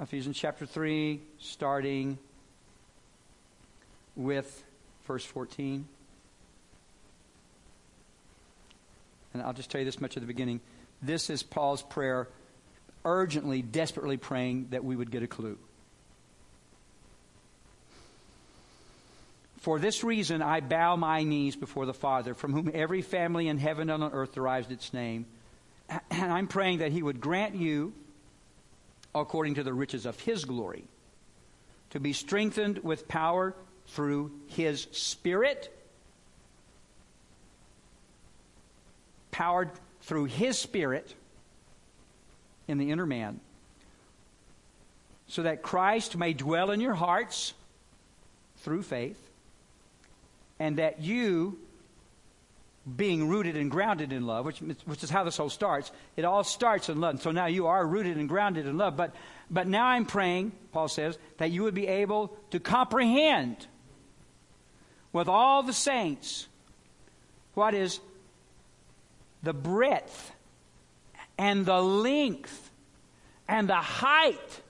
Ephesians chapter 3, starting with verse 14. And I'll just tell you this much at the beginning. This is Paul's prayer, urgently, desperately praying that we would get a clue. For this reason, I bow my knees before the Father, from whom every family in heaven and on earth derives its name. And I'm praying that He would grant you, according to the riches of His glory, to be strengthened with power through His Spirit, powered through His Spirit in the inner man, so that Christ may dwell in your hearts through faith and that you, being rooted and grounded in love, which, which is how this whole starts, it all starts in love. So now you are rooted and grounded in love. But, but now I'm praying, Paul says, that you would be able to comprehend with all the saints what is the breadth and the length and the height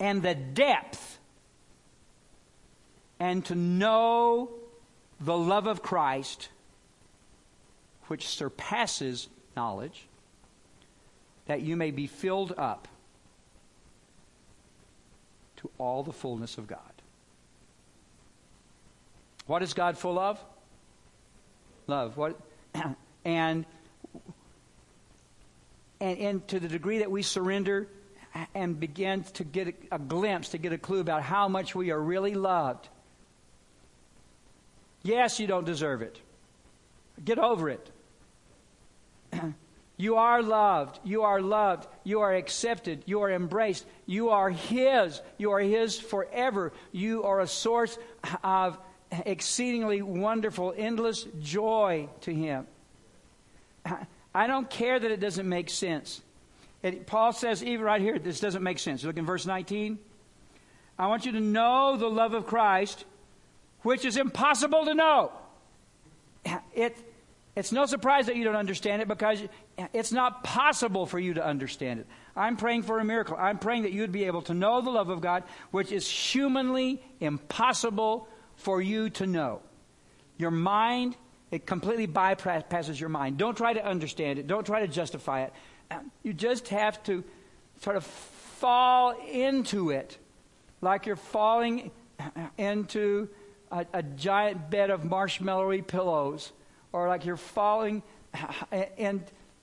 and the depth and to know the love of Christ, which surpasses knowledge, that you may be filled up to all the fullness of God. What is God full of? Love. What and and, and to the degree that we surrender and begin to get a, a glimpse, to get a clue about how much we are really loved, Yes, you don't deserve it. Get over it. You are loved. You are loved. You are accepted. You are embraced. You are His. You are His forever. You are a source of exceedingly wonderful, endless joy to Him. I don't care that it doesn't make sense. It, Paul says, even right here, this doesn't make sense. Look in verse 19. I want you to know the love of Christ which is impossible to know. It, it's no surprise that you don't understand it because it's not possible for you to understand it. I'm praying for a miracle. I'm praying that you would be able to know the love of God, which is humanly impossible for you to know. Your mind, it completely bypasses your mind. Don't try to understand it, don't try to justify it. Um, you just have to sort of fall into it like you're falling into a, a giant bed of marshmallowy pillows, or like you're falling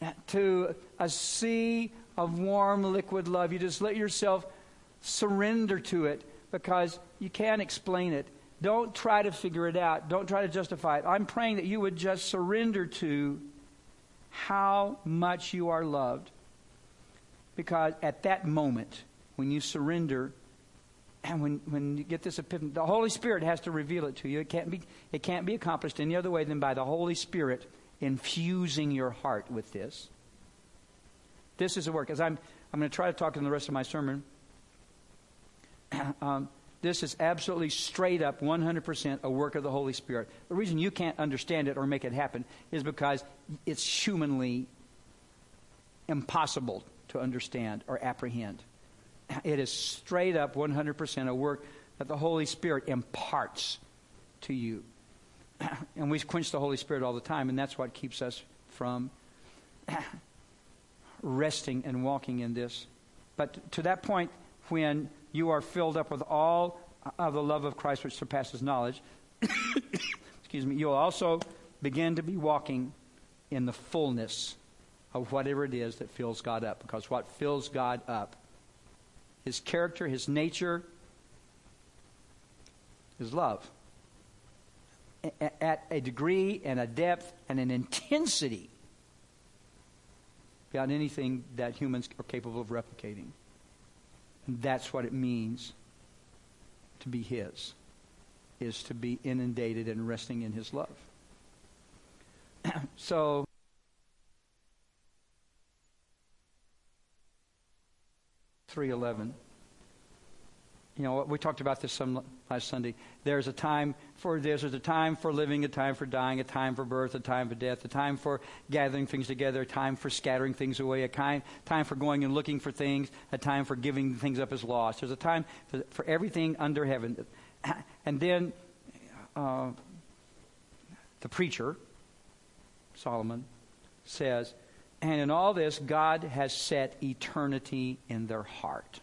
into a sea of warm liquid love. You just let yourself surrender to it because you can't explain it. Don't try to figure it out. Don't try to justify it. I'm praying that you would just surrender to how much you are loved. Because at that moment, when you surrender, and when, when you get this epiphany, the Holy Spirit has to reveal it to you. It can't, be, it can't be accomplished any other way than by the Holy Spirit infusing your heart with this. This is a work. As I'm, I'm going to try to talk in the rest of my sermon. um, this is absolutely straight up 100% a work of the Holy Spirit. The reason you can't understand it or make it happen is because it's humanly impossible to understand or apprehend. It is straight up 100% a work that the Holy Spirit imparts to you. And we quench the Holy Spirit all the time, and that's what keeps us from resting and walking in this. But to that point, when you are filled up with all of the love of Christ which surpasses knowledge, excuse me, you'll also begin to be walking in the fullness of whatever it is that fills God up. Because what fills God up his character, his nature, his love. At a degree and a depth and an intensity beyond anything that humans are capable of replicating. And that's what it means to be his, is to be inundated and resting in his love. so, Three eleven. You know, we talked about this some last Sunday. There's a time for this. There's a time for living, a time for dying, a time for birth, a time for death, a time for gathering things together, a time for scattering things away, a time, time for going and looking for things, a time for giving things up as lost. There's a time for, for everything under heaven. And then uh, the preacher, Solomon, says, and in all this, God has set eternity in their heart.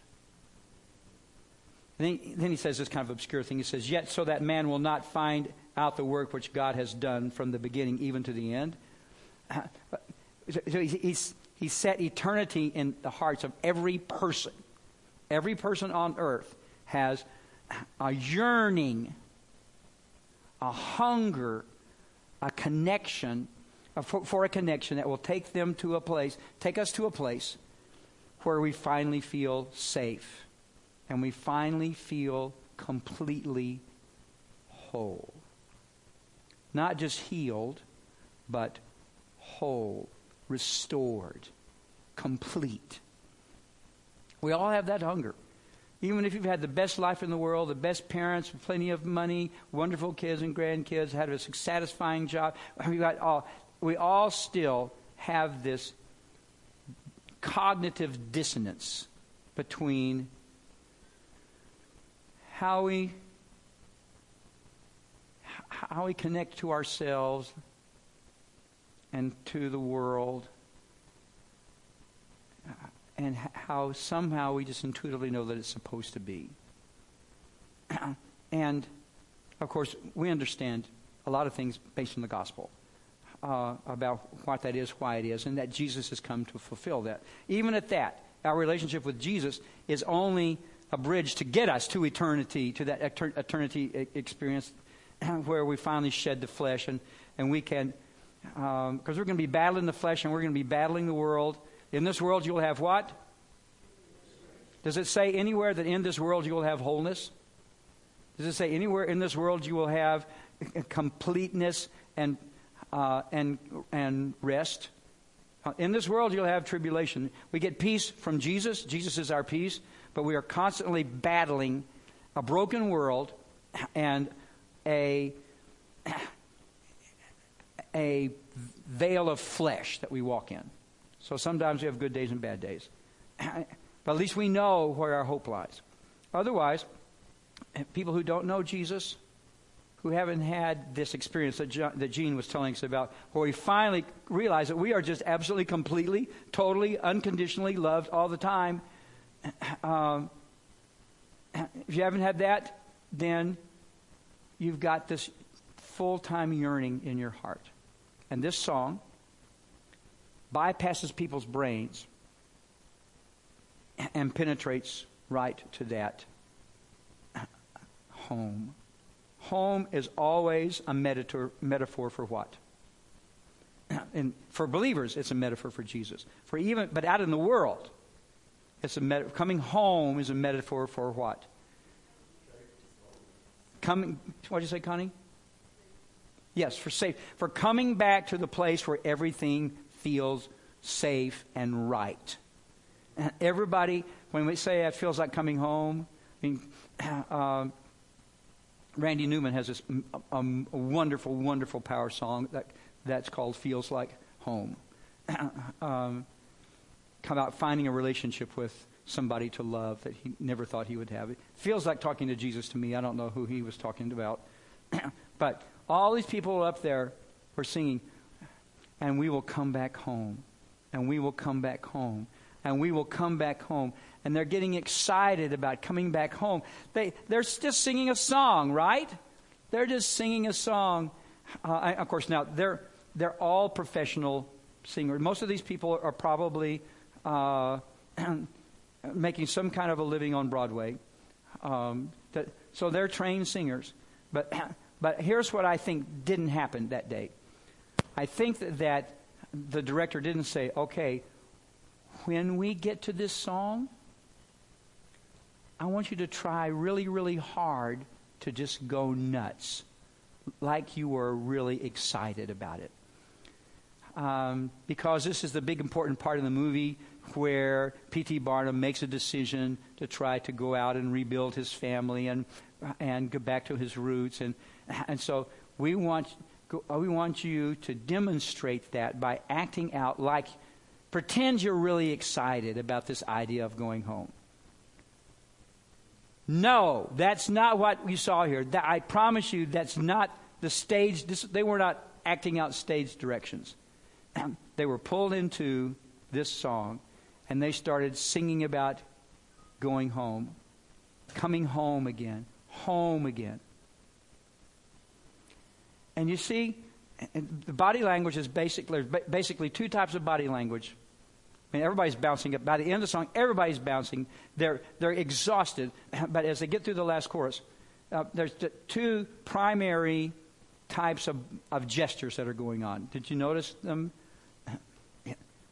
Then, then he says this kind of obscure thing. He says, Yet so that man will not find out the work which God has done from the beginning even to the end. So he's, he's set eternity in the hearts of every person. Every person on earth has a yearning, a hunger, a connection, for, for a connection that will take them to a place, take us to a place where we finally feel safe and we finally feel completely whole. Not just healed, but whole, restored, complete. We all have that hunger. Even if you've had the best life in the world, the best parents, plenty of money, wonderful kids and grandkids, had a satisfying job, we, got all, we all still have this cognitive dissonance between how we how we connect to ourselves and to the world and how somehow we just intuitively know that it's supposed to be. and of course, we understand a lot of things based on the gospel uh, about what that is, why it is, and that Jesus has come to fulfill that. Even at that, our relationship with Jesus is only a bridge to get us to eternity, to that eternity experience where we finally shed the flesh and, and we can, because um, we're going to be battling the flesh and we're going to be battling the world. In this world, you'll have what? Does it say anywhere that in this world you will have wholeness? Does it say anywhere in this world you will have completeness and, uh, and, and rest? In this world, you'll have tribulation. We get peace from Jesus. Jesus is our peace but we are constantly battling a broken world and a a veil of flesh that we walk in. So sometimes we have good days and bad days. but at least we know where our hope lies. Otherwise, people who don't know Jesus, who haven't had this experience that, John, that Gene was telling us about, where we finally realize that we are just absolutely, completely, totally, unconditionally loved all the time, um, if you haven't had that, then you've got this full time yearning in your heart. And this song bypasses people's brains and penetrates right to that home. Home is always a metaphor, metaphor for what? And for believers, it's a metaphor for Jesus. For even, but out in the world, it's a met- coming home is a metaphor for what? Coming. What did you say, Connie? Yes, for safe. For coming back to the place where everything feels safe and right. Everybody, when we say it feels like coming home, I mean, uh, Randy Newman has this a wonderful, wonderful power song that that's called "Feels Like Home." um, about finding a relationship with somebody to love that he never thought he would have. It feels like talking to Jesus to me. I don't know who he was talking about. but all these people up there were singing, and we will come back home, and we will come back home, and we will come back home. And they're getting excited about coming back home. They, they're just singing a song, right? They're just singing a song. Uh, I, of course, now they're, they're all professional singers. Most of these people are probably uh, making some kind of a living on Broadway. Um, that, so they're trained singers. But, but here's what I think didn't happen that day. I think that, that the director didn't say, okay, when we get to this song, I want you to try really, really hard to just go nuts, like you were really excited about it. Um, because this is the big important part of the movie where P.T. Barnum makes a decision to try to go out and rebuild his family and, and go back to his roots. And, and so we want, we want you to demonstrate that by acting out like, pretend you're really excited about this idea of going home. No, that's not what we saw here. I promise you, that's not the stage. They were not acting out stage directions. they were pulled into this song and they started singing about going home, coming home again, home again. And you see, the body language is basically, basically two types of body language. I mean, everybody's bouncing up. By the end of the song, everybody's bouncing. They're, they're exhausted. But as they get through the last chorus, uh, there's two primary types of, of gestures that are going on. Did you notice them?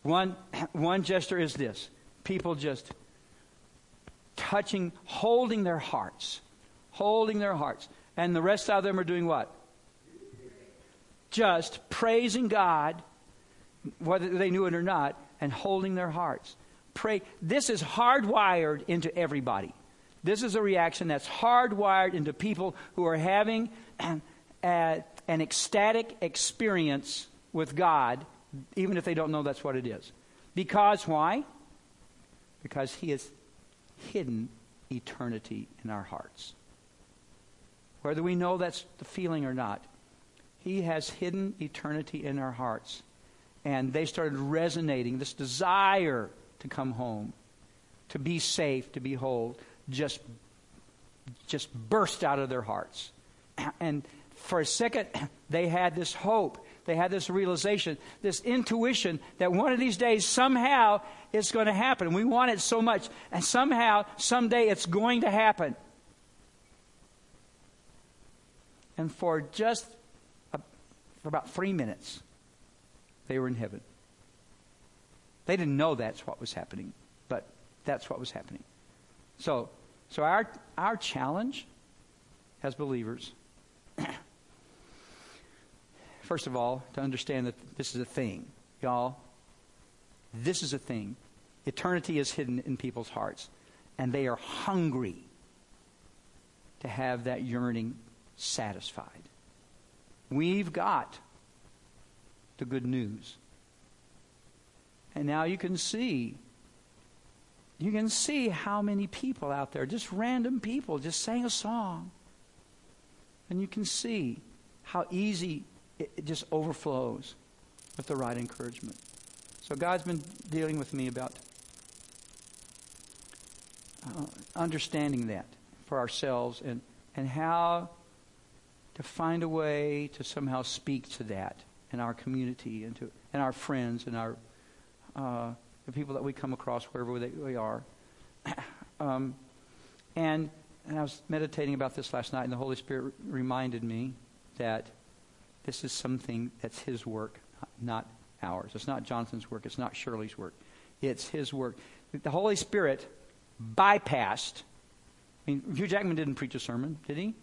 One, one gesture is this people just touching, holding their hearts, holding their hearts. And the rest of them are doing what? Just praising God, whether they knew it or not, and holding their hearts. Pray. This is hardwired into everybody. This is a reaction that's hardwired into people who are having an, an ecstatic experience with God even if they don't know that's what it is. Because why? Because He has hidden eternity in our hearts. Whether we know that's the feeling or not, He has hidden eternity in our hearts. And they started resonating, this desire to come home, to be safe, to be whole, just, just burst out of their hearts. And for a second, they had this hope they had this realization, this intuition that one of these days somehow it's going to happen. We want it so much, and somehow, someday it's going to happen. And for just a, for about three minutes, they were in heaven. They didn't know that's what was happening, but that's what was happening. So, so our, our challenge as believers first of all, to understand that this is a thing. Y'all, this is a thing. Eternity is hidden in people's hearts, and they are hungry to have that yearning satisfied. We've got the good news. And now you can see you can see how many people out there, just random people, just sang a song. And you can see how easy it, it just overflows with the right encouragement. So God's been dealing with me about uh, understanding that for ourselves and, and how to find a way to somehow speak to that in our community and to and our friends and our uh, the people that we come across wherever they, we are. um, and and I was meditating about this last night, and the Holy Spirit reminded me that this is something that's His work, not ours. It's not Jonathan's work. It's not Shirley's work. It's His work. The Holy Spirit bypassed. I mean, Hugh Jackman didn't preach a sermon, did he?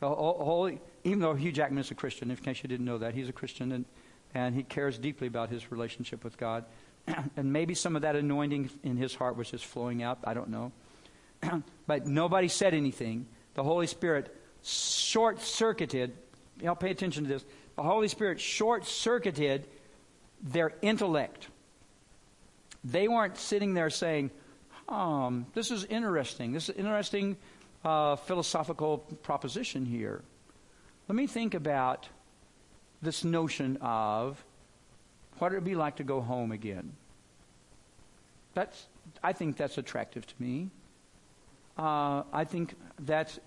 The Holy, even though Hugh Jackman is a Christian, in case you didn't know that, he's a Christian and, and he cares deeply about his relationship with God. and maybe some of that anointing in his heart was just flowing out. I don't know. but nobody said anything. The Holy Spirit short circuited know, pay attention to this. The Holy Spirit short circuited their intellect. They weren't sitting there saying, um, this is interesting. This is interesting uh, philosophical proposition here. Let me think about this notion of what it would be like to go home again. That's, I think that's attractive to me. Uh, I think that's,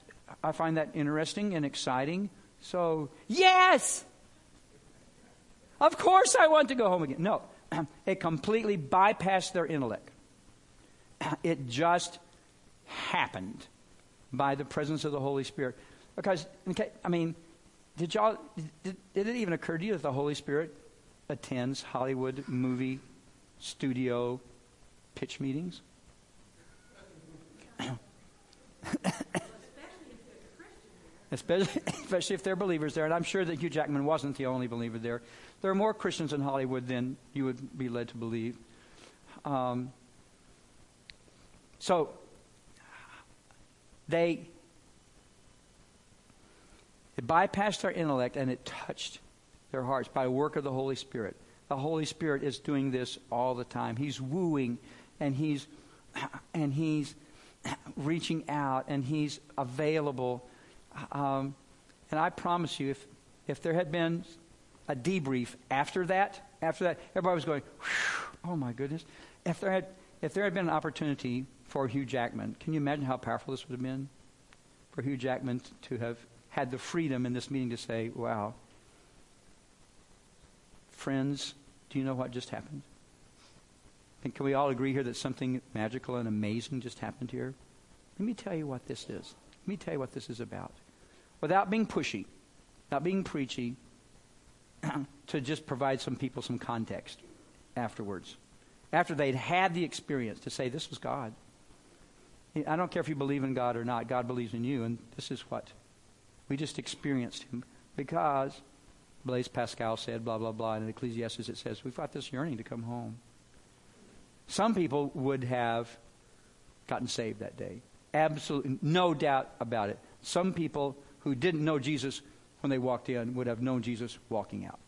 I find that interesting and exciting. So, yes! Of course I want to go home again. No, it completely bypassed their intellect. It just happened by the presence of the Holy Spirit. Because, I mean, did y'all, did, did it even occur to you that the Holy Spirit attends Hollywood movie studio pitch meetings? Especially, especially if they're believers there. And I'm sure that Hugh Jackman wasn't the only believer there. There are more Christians in Hollywood than you would be led to believe. Um, So they it bypassed their intellect and it touched their hearts by work of the Holy Spirit. The Holy Spirit is doing this all the time. He's wooing and he's and he's reaching out and he's available. Um, and I promise you, if if there had been a debrief after that, after that, everybody was going, "Oh my goodness!" If there had if there had been an opportunity for Hugh Jackman, can you imagine how powerful this would have been for Hugh Jackman to have had the freedom in this meeting to say, "Wow, friends, do you know what just happened?" And can we all agree here that something magical and amazing just happened here? Let me tell you what this is. Let me tell you what this is about. Without being pushy, not being preachy, to just provide some people some context afterwards. After they'd had the experience to say, This was God. I don't care if you believe in God or not, God believes in you, and this is what we just experienced Him. Because Blaise Pascal said, blah, blah, blah, and in Ecclesiastes it says, We've got this yearning to come home. Some people would have gotten saved that day. Absolutely, no doubt about it. Some people who didn't know Jesus when they walked in would have known Jesus walking out.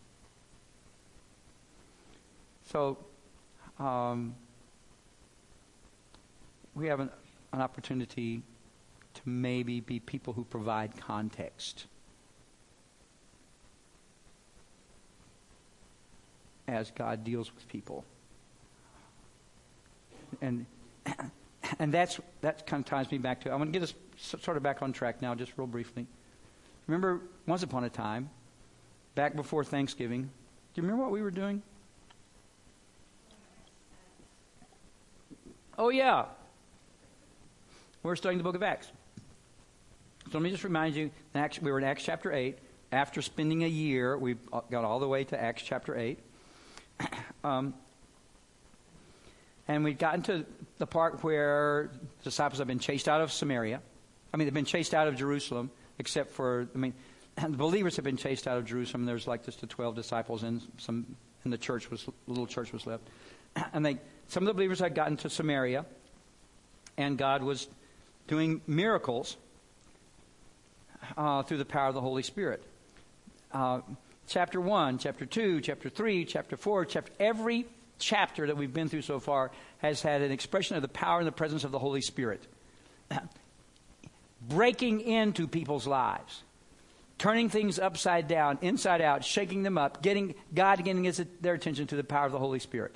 So, um, we have an, an opportunity to maybe be people who provide context. As God deals with people. And and that's that kind of ties me back to. I want to get us sort of back on track now, just real briefly. Remember, once upon a time, back before Thanksgiving, do you remember what we were doing? Oh, yeah. We're studying the book of Acts. So let me just remind you, we were in Acts chapter 8. After spending a year, we got all the way to Acts chapter 8. Um, and we've gotten to the part where the disciples have been chased out of Samaria. I mean, they've been chased out of Jerusalem except for, I mean, the believers have been chased out of Jerusalem. There's like just the 12 disciples and some, and the church was, little church was left. And they, some of the believers had gotten to Samaria, and God was doing miracles uh, through the power of the Holy Spirit. Uh, chapter 1, chapter 2, chapter 3, chapter 4, chapter, every chapter that we've been through so far has had an expression of the power and the presence of the Holy Spirit breaking into people's lives, turning things upside down, inside out, shaking them up, getting God getting his, their attention to the power of the Holy Spirit.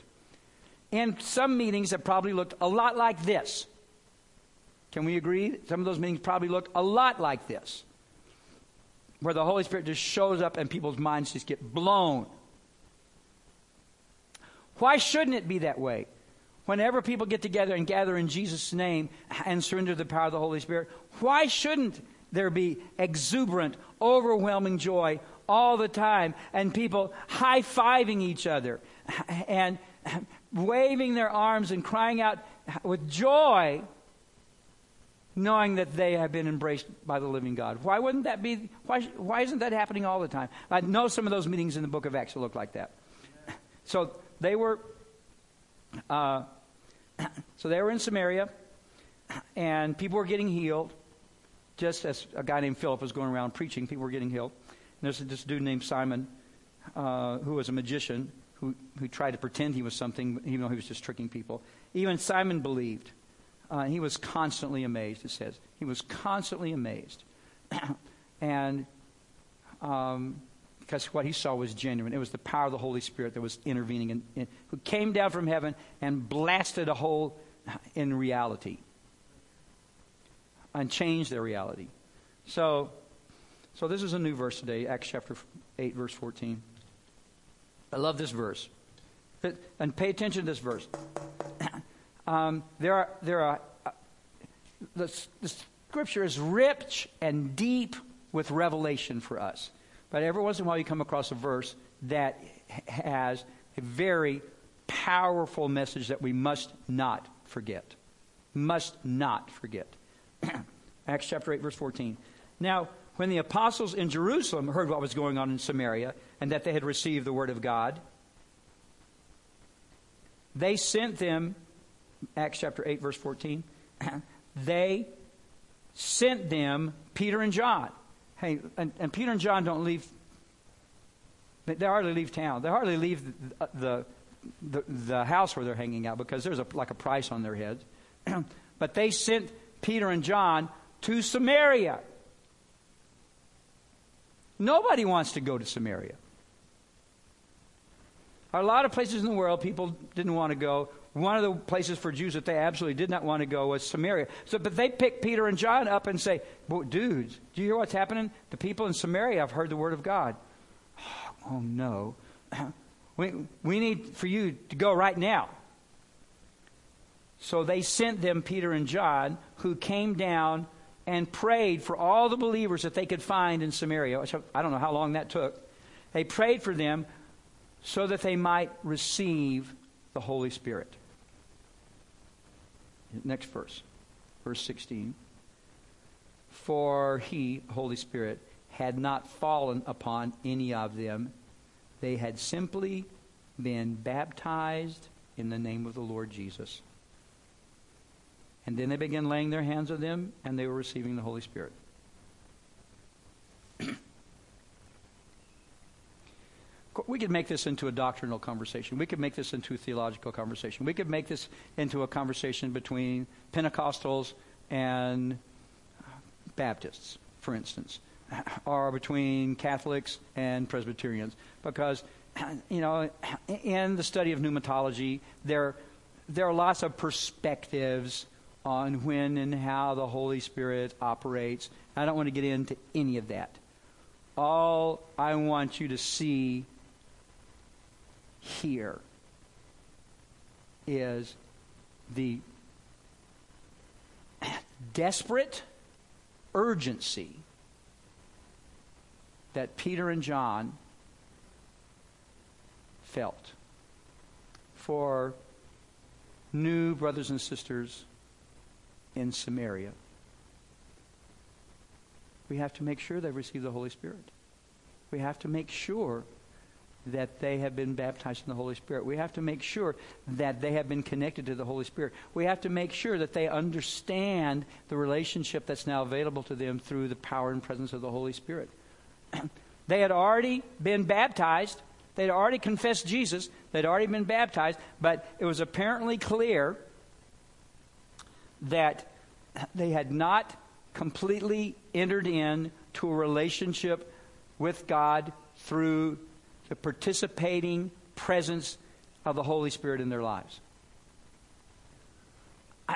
And some meetings have probably looked a lot like this. Can we agree? Some of those meetings probably looked a lot like this, where the Holy Spirit just shows up and people's minds just get blown. Why shouldn't it be that way? Whenever people get together and gather in Jesus' name and surrender the power of the Holy Spirit, why shouldn't there be exuberant, overwhelming joy all the time and people high fiving each other and waving their arms and crying out with joy, knowing that they have been embraced by the living God? Why wouldn't that be? Why, why isn't that happening all the time? I know some of those meetings in the book of Acts look like that. So they were uh, so they were in Samaria, and people were getting healed. Just as a guy named Philip was going around preaching, people were getting healed. And there's this dude named Simon, uh, who was a magician, who, who tried to pretend he was something, even though he was just tricking people. Even Simon believed. Uh, he was constantly amazed, it says. He was constantly amazed. and um, because what he saw was genuine. It was the power of the Holy Spirit that was intervening, and, and who came down from heaven and blasted a hole in reality and changed their reality. So, so this is a new verse today, Acts chapter 8, verse 14. I love this verse. And pay attention to this verse. um, there are, there are, uh, the, the scripture is rich and deep with revelation for us. But every once in a while, you come across a verse that has a very powerful message that we must not forget. Must not forget. Acts chapter 8, verse 14. Now, when the apostles in Jerusalem heard what was going on in Samaria and that they had received the word of God, they sent them, Acts chapter 8, verse 14, they sent them Peter and John. Hey, and, and Peter and John don't leave. They hardly leave town. They hardly leave the, the, the, the house where they're hanging out because there's a, like a price on their heads. but they sent Peter and John to Samaria. Nobody wants to go to Samaria. A lot of places in the world people didn't want to go. One of the places for Jews that they absolutely did not want to go was Samaria. So, but they pick Peter and John up and say, "Dudes, do you hear what's happening? The people in Samaria have heard the word of God. Oh no, we we need for you to go right now." So they sent them Peter and John, who came down and prayed for all the believers that they could find in Samaria. I don't know how long that took. They prayed for them so that they might receive the Holy Spirit. Next verse, verse 16. For he, Holy Spirit, had not fallen upon any of them. They had simply been baptized in the name of the Lord Jesus. And then they began laying their hands on them, and they were receiving the Holy Spirit. we could make this into a doctrinal conversation. We could make this into a theological conversation. We could make this into a conversation between Pentecostals and Baptists, for instance, or between Catholics and Presbyterians. Because, you know, in the study of pneumatology, there, there are lots of perspectives on when and how the Holy Spirit operates. I don't want to get into any of that. All I want you to see here is the desperate urgency that Peter and John felt for new brothers and sisters in Samaria. We have to make sure they receive the Holy Spirit. We have to make sure that they have been baptized in the Holy Spirit. We have to make sure that they have been connected to the Holy Spirit. We have to make sure that they understand the relationship that's now available to them through the power and presence of the Holy Spirit. they had already been baptized. They'd already confessed Jesus. They'd already been baptized. But it was apparently clear that they had not completely entered into a relationship with God through the participating presence of the Holy Spirit in their lives.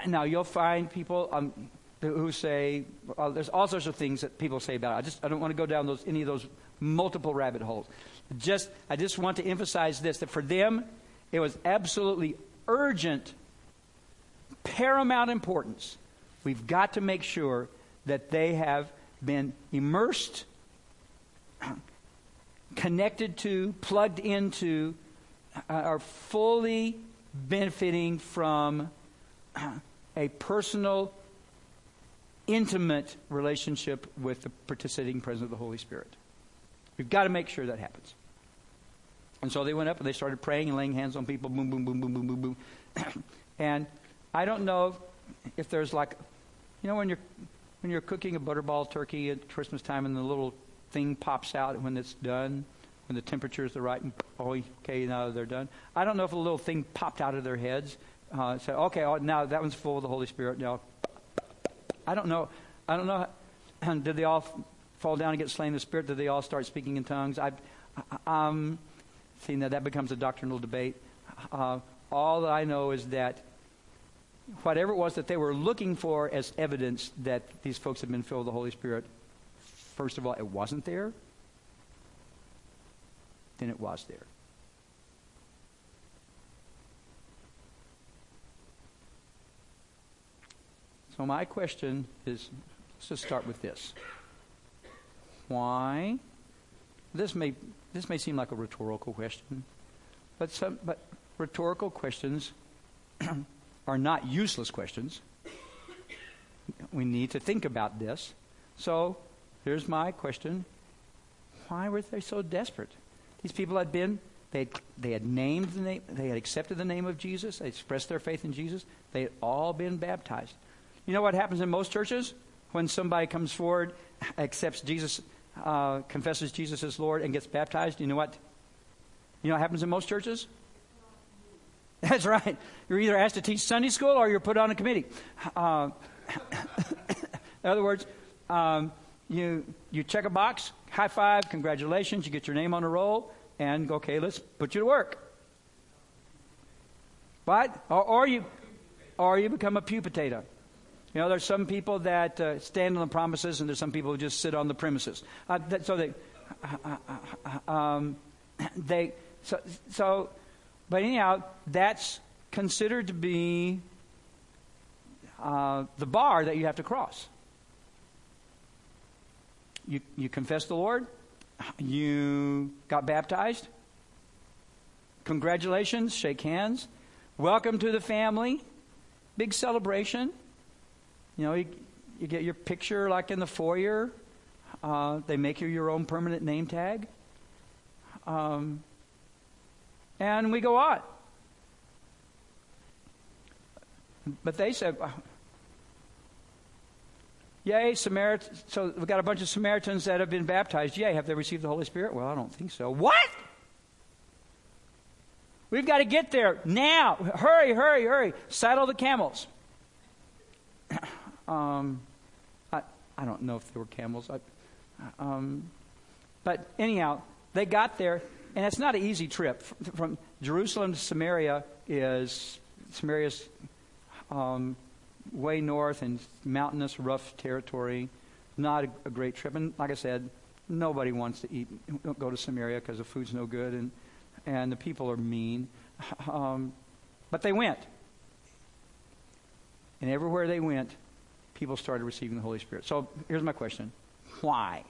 Now, you'll find people um, who say, well, there's all sorts of things that people say about it. I just I don't want to go down those, any of those multiple rabbit holes. Just, I just want to emphasize this that for them, it was absolutely urgent, paramount importance. We've got to make sure that they have been immersed connected to, plugged into, uh, are fully benefiting from a personal, intimate relationship with the participating presence of the Holy Spirit. We've got to make sure that happens. And so they went up and they started praying and laying hands on people. Boom, boom, boom, boom, boom, boom, boom. and I don't know if there's like, you know, when you're when you're cooking a butterball turkey at Christmas time and the little thing pops out when it's done, when the temperature is the right, and oh, okay, now they're done. I don't know if a little thing popped out of their heads. Uh, said, okay, oh, now that one's full of the Holy Spirit. Now, I don't know. I don't know. Did they all fall down and get slain in the Spirit? Did they all start speaking in tongues? I, um, see, now that becomes a doctrinal debate. Uh, all that I know is that whatever it was that they were looking for as evidence that these folks had been filled with the Holy Spirit First of all, it wasn't there. Then it was there. So, my question is let's just start with this. Why? This may, this may seem like a rhetorical question, but, some, but rhetorical questions are not useless questions. We need to think about this. So, Here's my question Why were they so desperate? These people had been, they had, they had named the name, they had accepted the name of Jesus, they expressed their faith in Jesus, they had all been baptized. You know what happens in most churches? When somebody comes forward, accepts Jesus, uh, confesses Jesus as Lord, and gets baptized, you know what? You know what happens in most churches? That's right. You're either asked to teach Sunday school or you're put on a committee. Uh, in other words, um, you, you check a box, high five, congratulations, you get your name on a roll, and go, okay, let's put you to work. What? Or, or you, or you become a pew potato. You know, there's some people that uh, stand on the promises, and there's some people who just sit on the premises. Uh, that, so they, uh, uh, um, they, so, so, but anyhow, that's considered to be uh, the bar that you have to cross. You, you confess the Lord, you got baptized. Congratulations, shake hands. Welcome to the family. Big celebration. You know, you, you get your picture like in the foyer. Uh, they make you your own permanent name tag. Um, and we go on. But they said, Yay, Samaritans. So we've got a bunch of Samaritans that have been baptized. Yay, have they received the Holy Spirit? Well, I don't think so. What? We've got to get there now. Hurry, hurry, hurry. Saddle the camels. um, I, I don't know if there were camels. I, um, but anyhow, they got there, and it's not an easy trip. From, from Jerusalem to Samaria is Samaria's um, way north and mountainous, rough territory. Not a, a, great trip. And like I said, nobody wants to eat, go to Samaria because the food's no good and, and the people are mean. Um, but they went. And everywhere they went, people started receiving the Holy Spirit. So here's my question Why?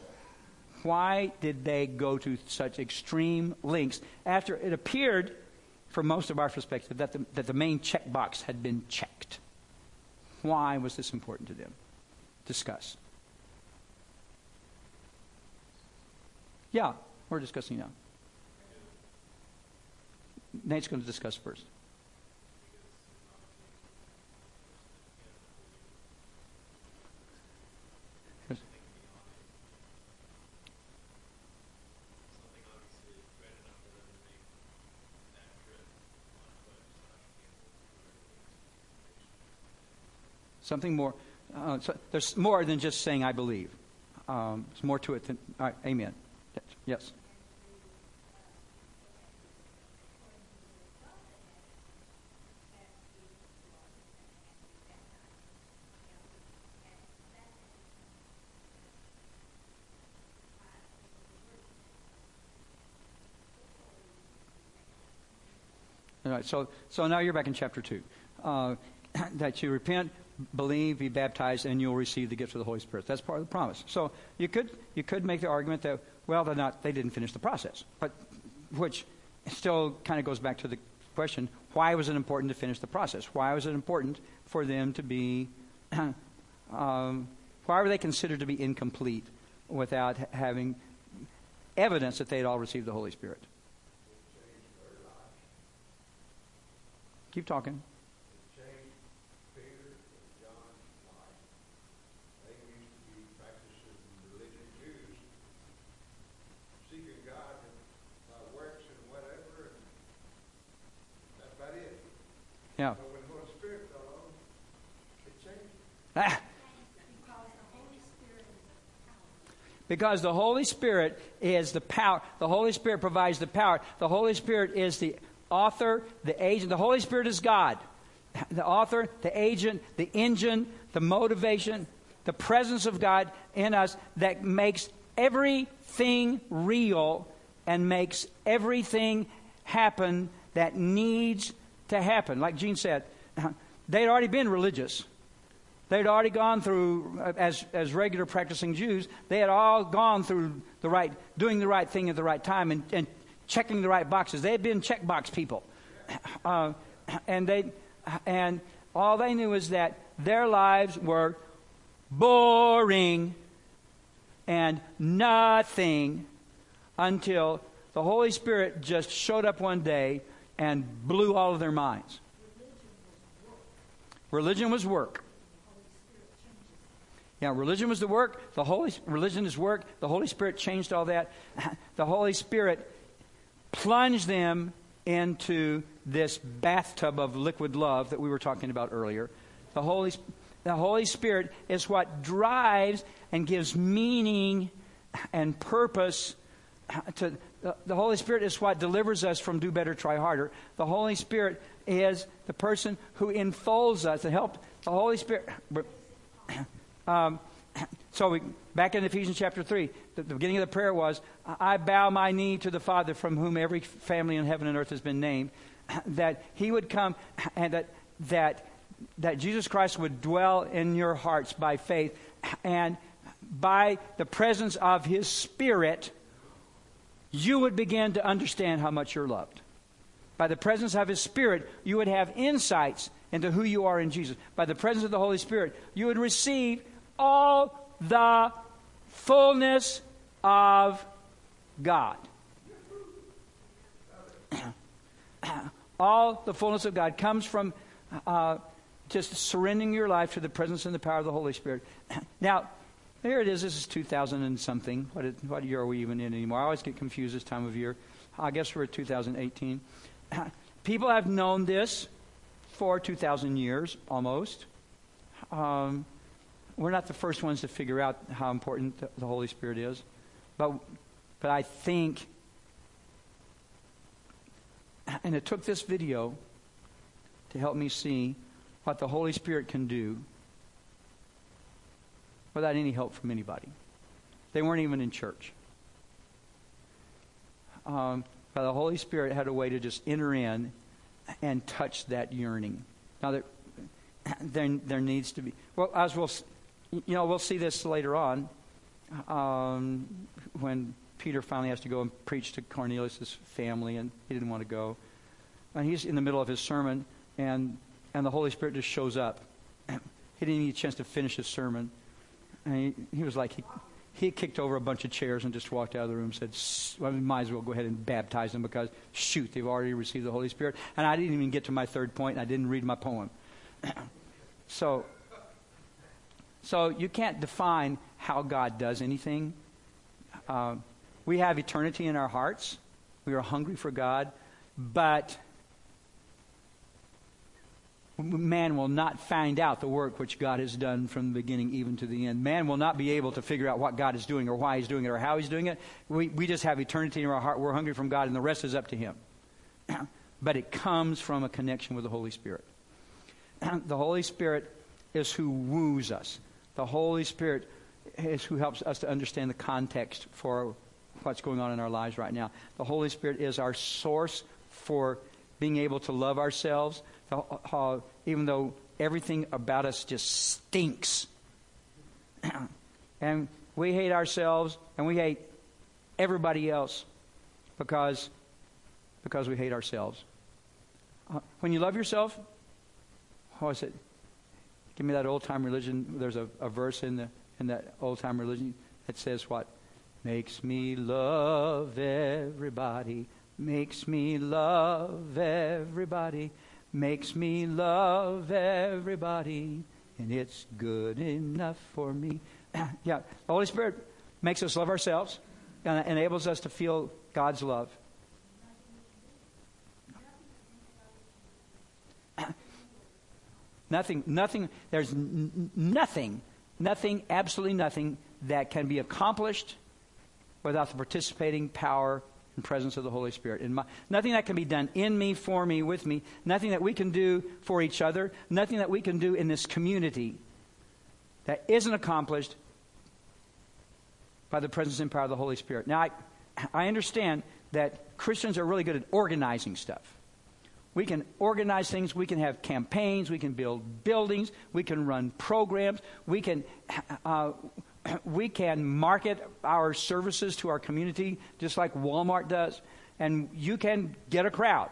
Why did they go to such extreme lengths after it appeared, from most of our perspective, that the, that the main checkbox had been checked? Why was this important to them? Discuss. Yeah, we're discussing now. Nate's going to discuss first. Something more. Uh, so there's more than just saying, I believe. Um, there's more to it than. Right, amen. Yes. All right, so, so now you're back in chapter 2. Uh, that you repent, believe, be baptized, and you'll receive the gift of the Holy Spirit. That's part of the promise. So you could you could make the argument that well, they're not they didn't finish the process, but which still kind of goes back to the question: Why was it important to finish the process? Why was it important for them to be? um, why were they considered to be incomplete without having evidence that they had all received the Holy Spirit? Keep talking. Yeah. Ah. Because the Holy Spirit is the power. The Holy Spirit provides the power. The Holy Spirit is the author, the agent. The Holy Spirit is God. The author, the agent, the engine, the motivation, the presence of God in us that makes everything real and makes everything happen that needs to happen. Like Gene said, they'd already been religious. They'd already gone through, as, as regular practicing Jews, they had all gone through the right, doing the right thing at the right time and, and checking the right boxes. They had been checkbox people. Uh, and, they, and all they knew is that their lives were boring and nothing until the Holy Spirit just showed up one day and blew all of their minds. Religion was work. Yeah, religion was the work. The Holy religion is work. The Holy Spirit changed all that. The Holy Spirit plunged them into this bathtub of liquid love that we were talking about earlier. The Holy, the Holy Spirit is what drives and gives meaning and purpose to the, Holy Spirit is what delivers us from do better, try harder. The Holy Spirit is the person who enfolds us and help the Holy Spirit. Um, so we, back in Ephesians chapter 3, the, the, beginning of the prayer was, I bow my knee to the Father from whom every family in heaven and earth has been named, that he would come and that, that, that Jesus Christ would dwell in your hearts by faith and by the presence of his Spirit, you would begin to understand how much you're loved. By the presence of his Spirit, you would have insights into who you are in Jesus. By the presence of the Holy Spirit, you would receive all the fullness of God. all the fullness of God comes from uh, just surrendering your life to the presence and the power of the Holy Spirit. now, here it is. This is 2000 and something. What, what year are we even in anymore? I always get confused this time of year. I guess we're at 2018. People have known this for 2,000 years, almost. Um, we're not the first ones to figure out how important the Holy Spirit is. But, but I think, and it took this video to help me see what the Holy Spirit can do without any help from anybody. They weren't even in church. Um, but the Holy Spirit had a way to just enter in and touch that yearning. Now, there, there, there needs to be, well, as we'll you know, we'll see this later on um, when Peter finally has to go and preach to Cornelius' family, and he didn't want to go. And he's in the middle of his sermon, and, and the Holy Spirit just shows up. he didn't even get a chance to finish his sermon. And he, he was like, he, he kicked over a bunch of chairs and just walked out of the room and said, well, we might as well go ahead and baptize them because, shoot, they've already received the Holy Spirit. And I didn't even get to my third point, and I didn't read my poem. so so you can't define how God does anything. Uh, we have eternity in our hearts. We are hungry for God, but man will not find out the work which God has done from the beginning even to the end. Man will not be able to figure out what God is doing or why He's doing it or how He's doing it. We, we just have eternity in our heart. We're hungry from God, and the rest is up to Him. but it comes from a connection with the Holy Spirit. the Holy Spirit is who woos us. The Holy Spirit is who helps us to understand the context for what's going on in our lives right now. The Holy Spirit is our source for being able to love ourselves, even though everything about us just stinks. and we hate ourselves and we hate everybody else because, because we hate ourselves. Uh, when you love yourself, how is it? Give me that old time religion. There's a, a verse in, the, in that old time religion that says what? Makes me love everybody. Makes me love everybody. Makes me love everybody. And it's good enough for me. yeah, the Holy Spirit makes us love ourselves and enables us to feel God's love. Nothing, nothing, there's n- nothing, nothing, absolutely nothing that can be accomplished without the participating power and presence of the Holy Spirit. In my, nothing that can be done in me, for me, with me, nothing that we can do for each other, nothing that we can do in this community that isn't accomplished by the presence and power of the Holy Spirit. Now, I, I understand that Christians are really good at organizing stuff. We can organize things. We can have campaigns. We can build buildings. We can run programs. We can, uh, we can market our services to our community just like Walmart does. And you can get a crowd.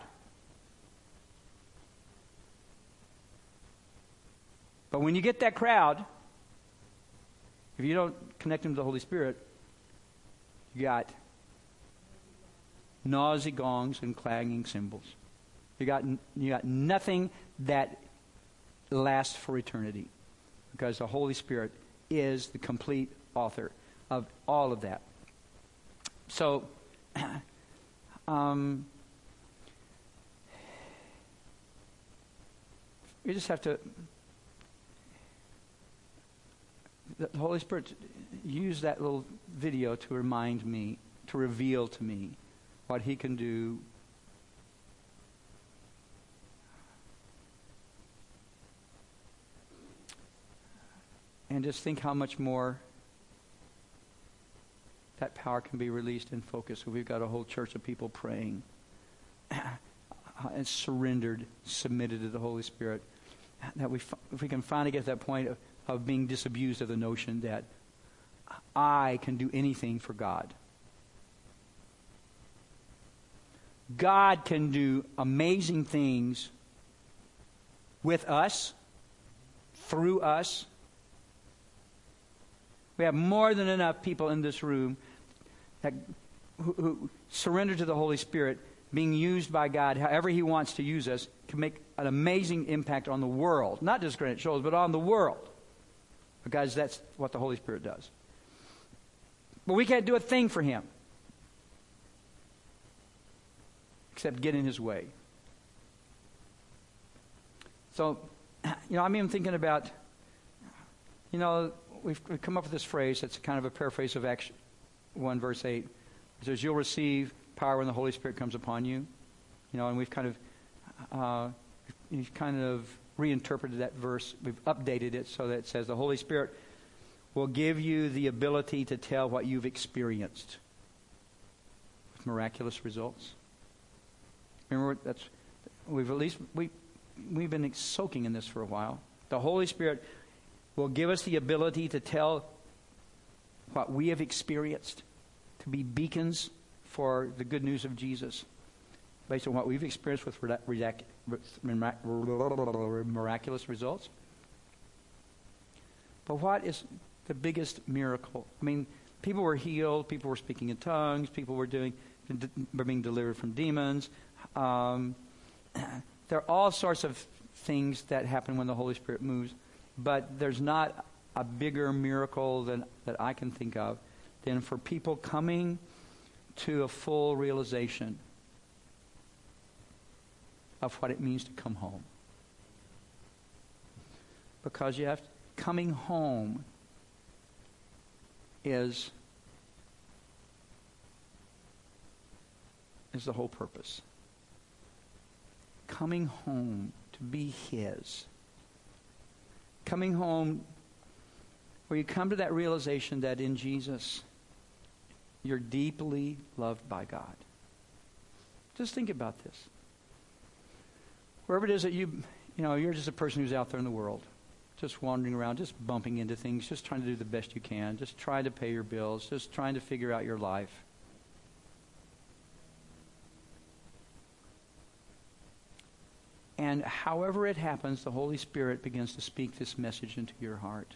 But when you get that crowd, if you don't connect them to the Holy Spirit, you got noisy gongs and clanging cymbals. You got, you got nothing that lasts for eternity because the Holy Spirit is the complete author of all of that. So, um, you just have to. The Holy Spirit used that little video to remind me, to reveal to me what He can do and just think how much more that power can be released and focused. We've got a whole church of people praying and surrendered, submitted to the Holy Spirit. That we, if we can finally get to that point of, of being disabused of the notion that I can do anything for God. God can do amazing things with us, through us, we have more than enough people in this room that, who, who surrender to the Holy Spirit, being used by God however He wants to use us, can make an amazing impact on the world. Not just Granite Shoals, but on the world. Because that's what the Holy Spirit does. But we can't do a thing for Him except get in His way. So, you know, I'm even thinking about, you know, we've, come up with this phrase that's kind of a paraphrase of Acts 1, verse 8. It says, You'll receive power when the Holy Spirit comes upon you. You know, and we've kind of, uh, we've kind of reinterpreted that verse. We've updated it so that it says, The Holy Spirit will give you the ability to tell what you've experienced with miraculous results. Remember, that's, we've at least, we, we've been soaking in this for a while. The Holy Spirit will give us the ability to tell what we have experienced, to be beacons for the good news of Jesus based on what we've experienced with miraculous results. But what is the biggest miracle? I mean, people were healed, people were speaking in tongues, people were doing were being delivered from demons. Um, there are all sorts of things that happen when the Holy Spirit moves. But there's not a bigger miracle than, that I can think of than for people coming to a full realization of what it means to come home. Because you have to, coming home is is the whole purpose. Coming home to be his coming home where you come to that realization that in Jesus, you're deeply loved by God. Just think about this. Wherever it is that you, you know, you're just a person who's out there in the world, just wandering around, just bumping into things, just trying to do the best you can, just trying to pay your bills, just trying to figure out your life. And however it happens, the Holy Spirit begins to speak this message into your heart.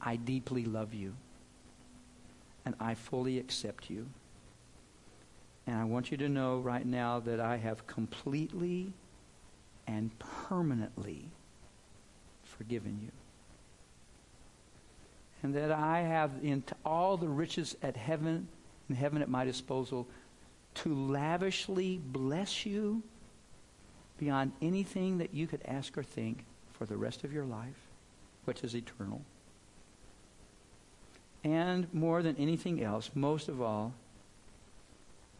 I deeply love you. And I fully accept you. And I want you to know right now that I have completely and permanently forgiven you. And that I have in all the riches at heaven in heaven at my disposal to lavishly bless you beyond anything that you could ask or think for the rest of your life, which is eternal. And more than anything else, most of all,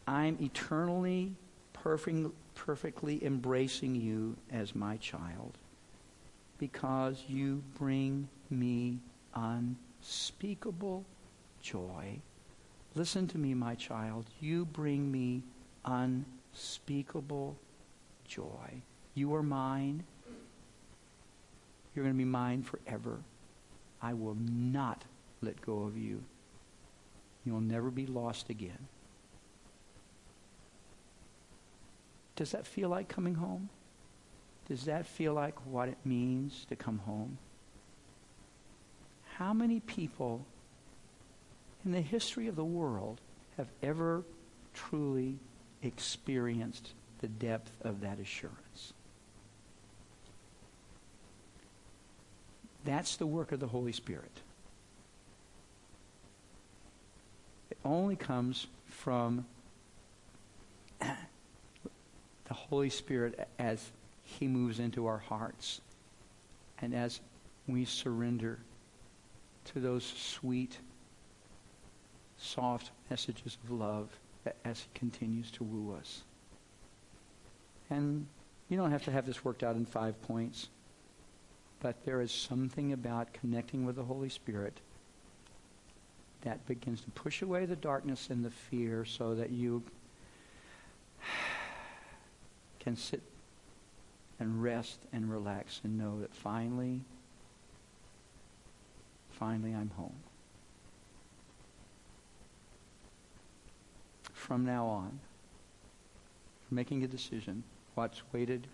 I'm eternally, perfect, perfectly embracing you as my child because you bring me unspeakable joy Listen to me, my child. You bring me unspeakable joy. You are mine. You're going to be mine forever. I will not let go of you. You'll never be lost again. Does that feel like coming home? Does that feel like what it means to come home? How many people in the history of the world have ever truly experienced the depth of that assurance. That's the work of the Holy Spirit. It only comes from the Holy Spirit as He moves into our hearts and as we surrender to those sweet, soft messages of love as He continues to woo us. And you don't have to have this worked out in five points, but there is something about connecting with the Holy Spirit that begins to push away the darkness and the fear so that you can sit and rest and relax and know that finally, finally I'm home. From now on, making a decision, what's waited,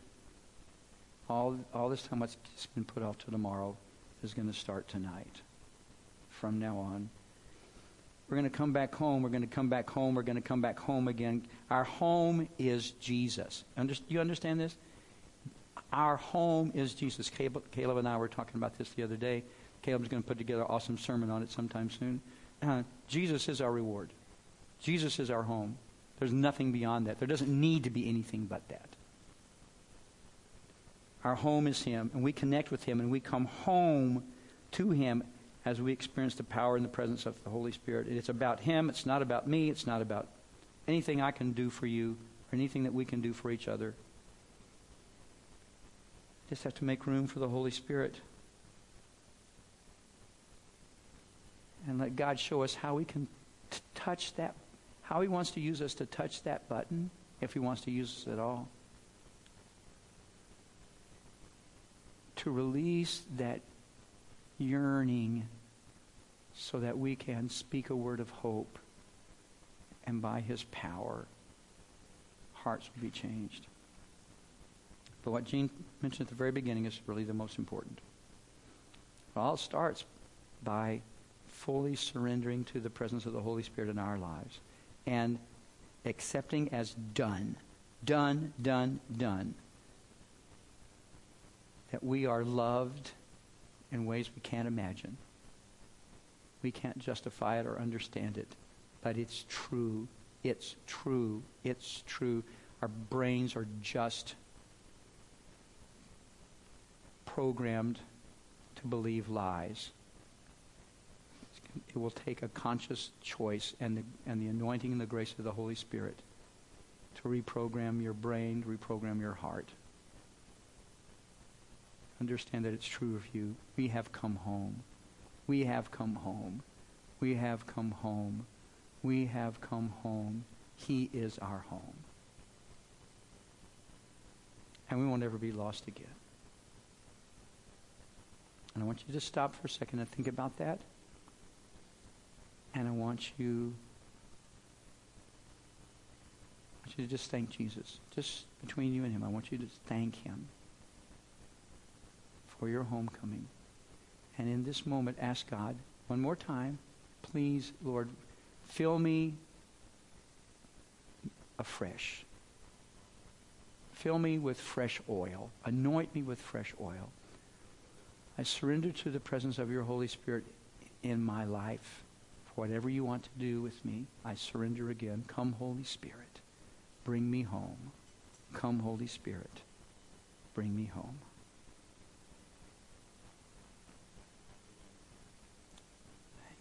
all, all this time what's been put off to tomorrow is going to start tonight. From now on, we're going to come back home. We're going to come back home. We're going to come back home again. Our home is Jesus. You understand this? Our home is Jesus. Caleb, Caleb, and I were talking about this the other day. Caleb's going to put together an awesome sermon on it sometime soon. Uh, Jesus is our reward. Jesus is our home. There's nothing beyond that. There doesn't need to be anything but that. Our home is Him, and we connect with Him, and we come home to Him as we experience the power and the presence of the Holy Spirit. It's about Him. It's not about me. It's not about anything I can do for you or anything that we can do for each other. Just have to make room for the Holy Spirit. And let God show us how we can t- touch that, how He wants to use us to touch that button, if He wants to use us at all. To release that yearning so that we can speak a word of hope and by his power hearts will be changed. But what Gene mentioned at the very beginning is really the most important. It all starts by fully surrendering to the presence of the Holy Spirit in our lives and accepting as done, done, done, done, that we are loved in ways we can't imagine. We can't justify it or understand it, but it's true. It's true. It's true. Our brains are just programmed to believe lies. It will take a conscious choice and the, and the anointing and the grace of the Holy Spirit to reprogram your brain, to reprogram your heart understand that it's true of you. We have come home. We have come home. We have come home. We have come home. He is our home. And we won't ever be lost again. And I want you to stop for a second and think about that. And I want you, I want you to just thank Jesus. Just between you and him, I want you to thank him for your homecoming. And in this moment, ask God one more time, please, Lord, fill me afresh. Fill me with fresh oil. Anoint me with fresh oil. I surrender to the presence of your Holy Spirit in my life. Whatever you want to do with me, I surrender again. Come, Holy Spirit. Bring me home. Come, Holy Spirit. Bring me home.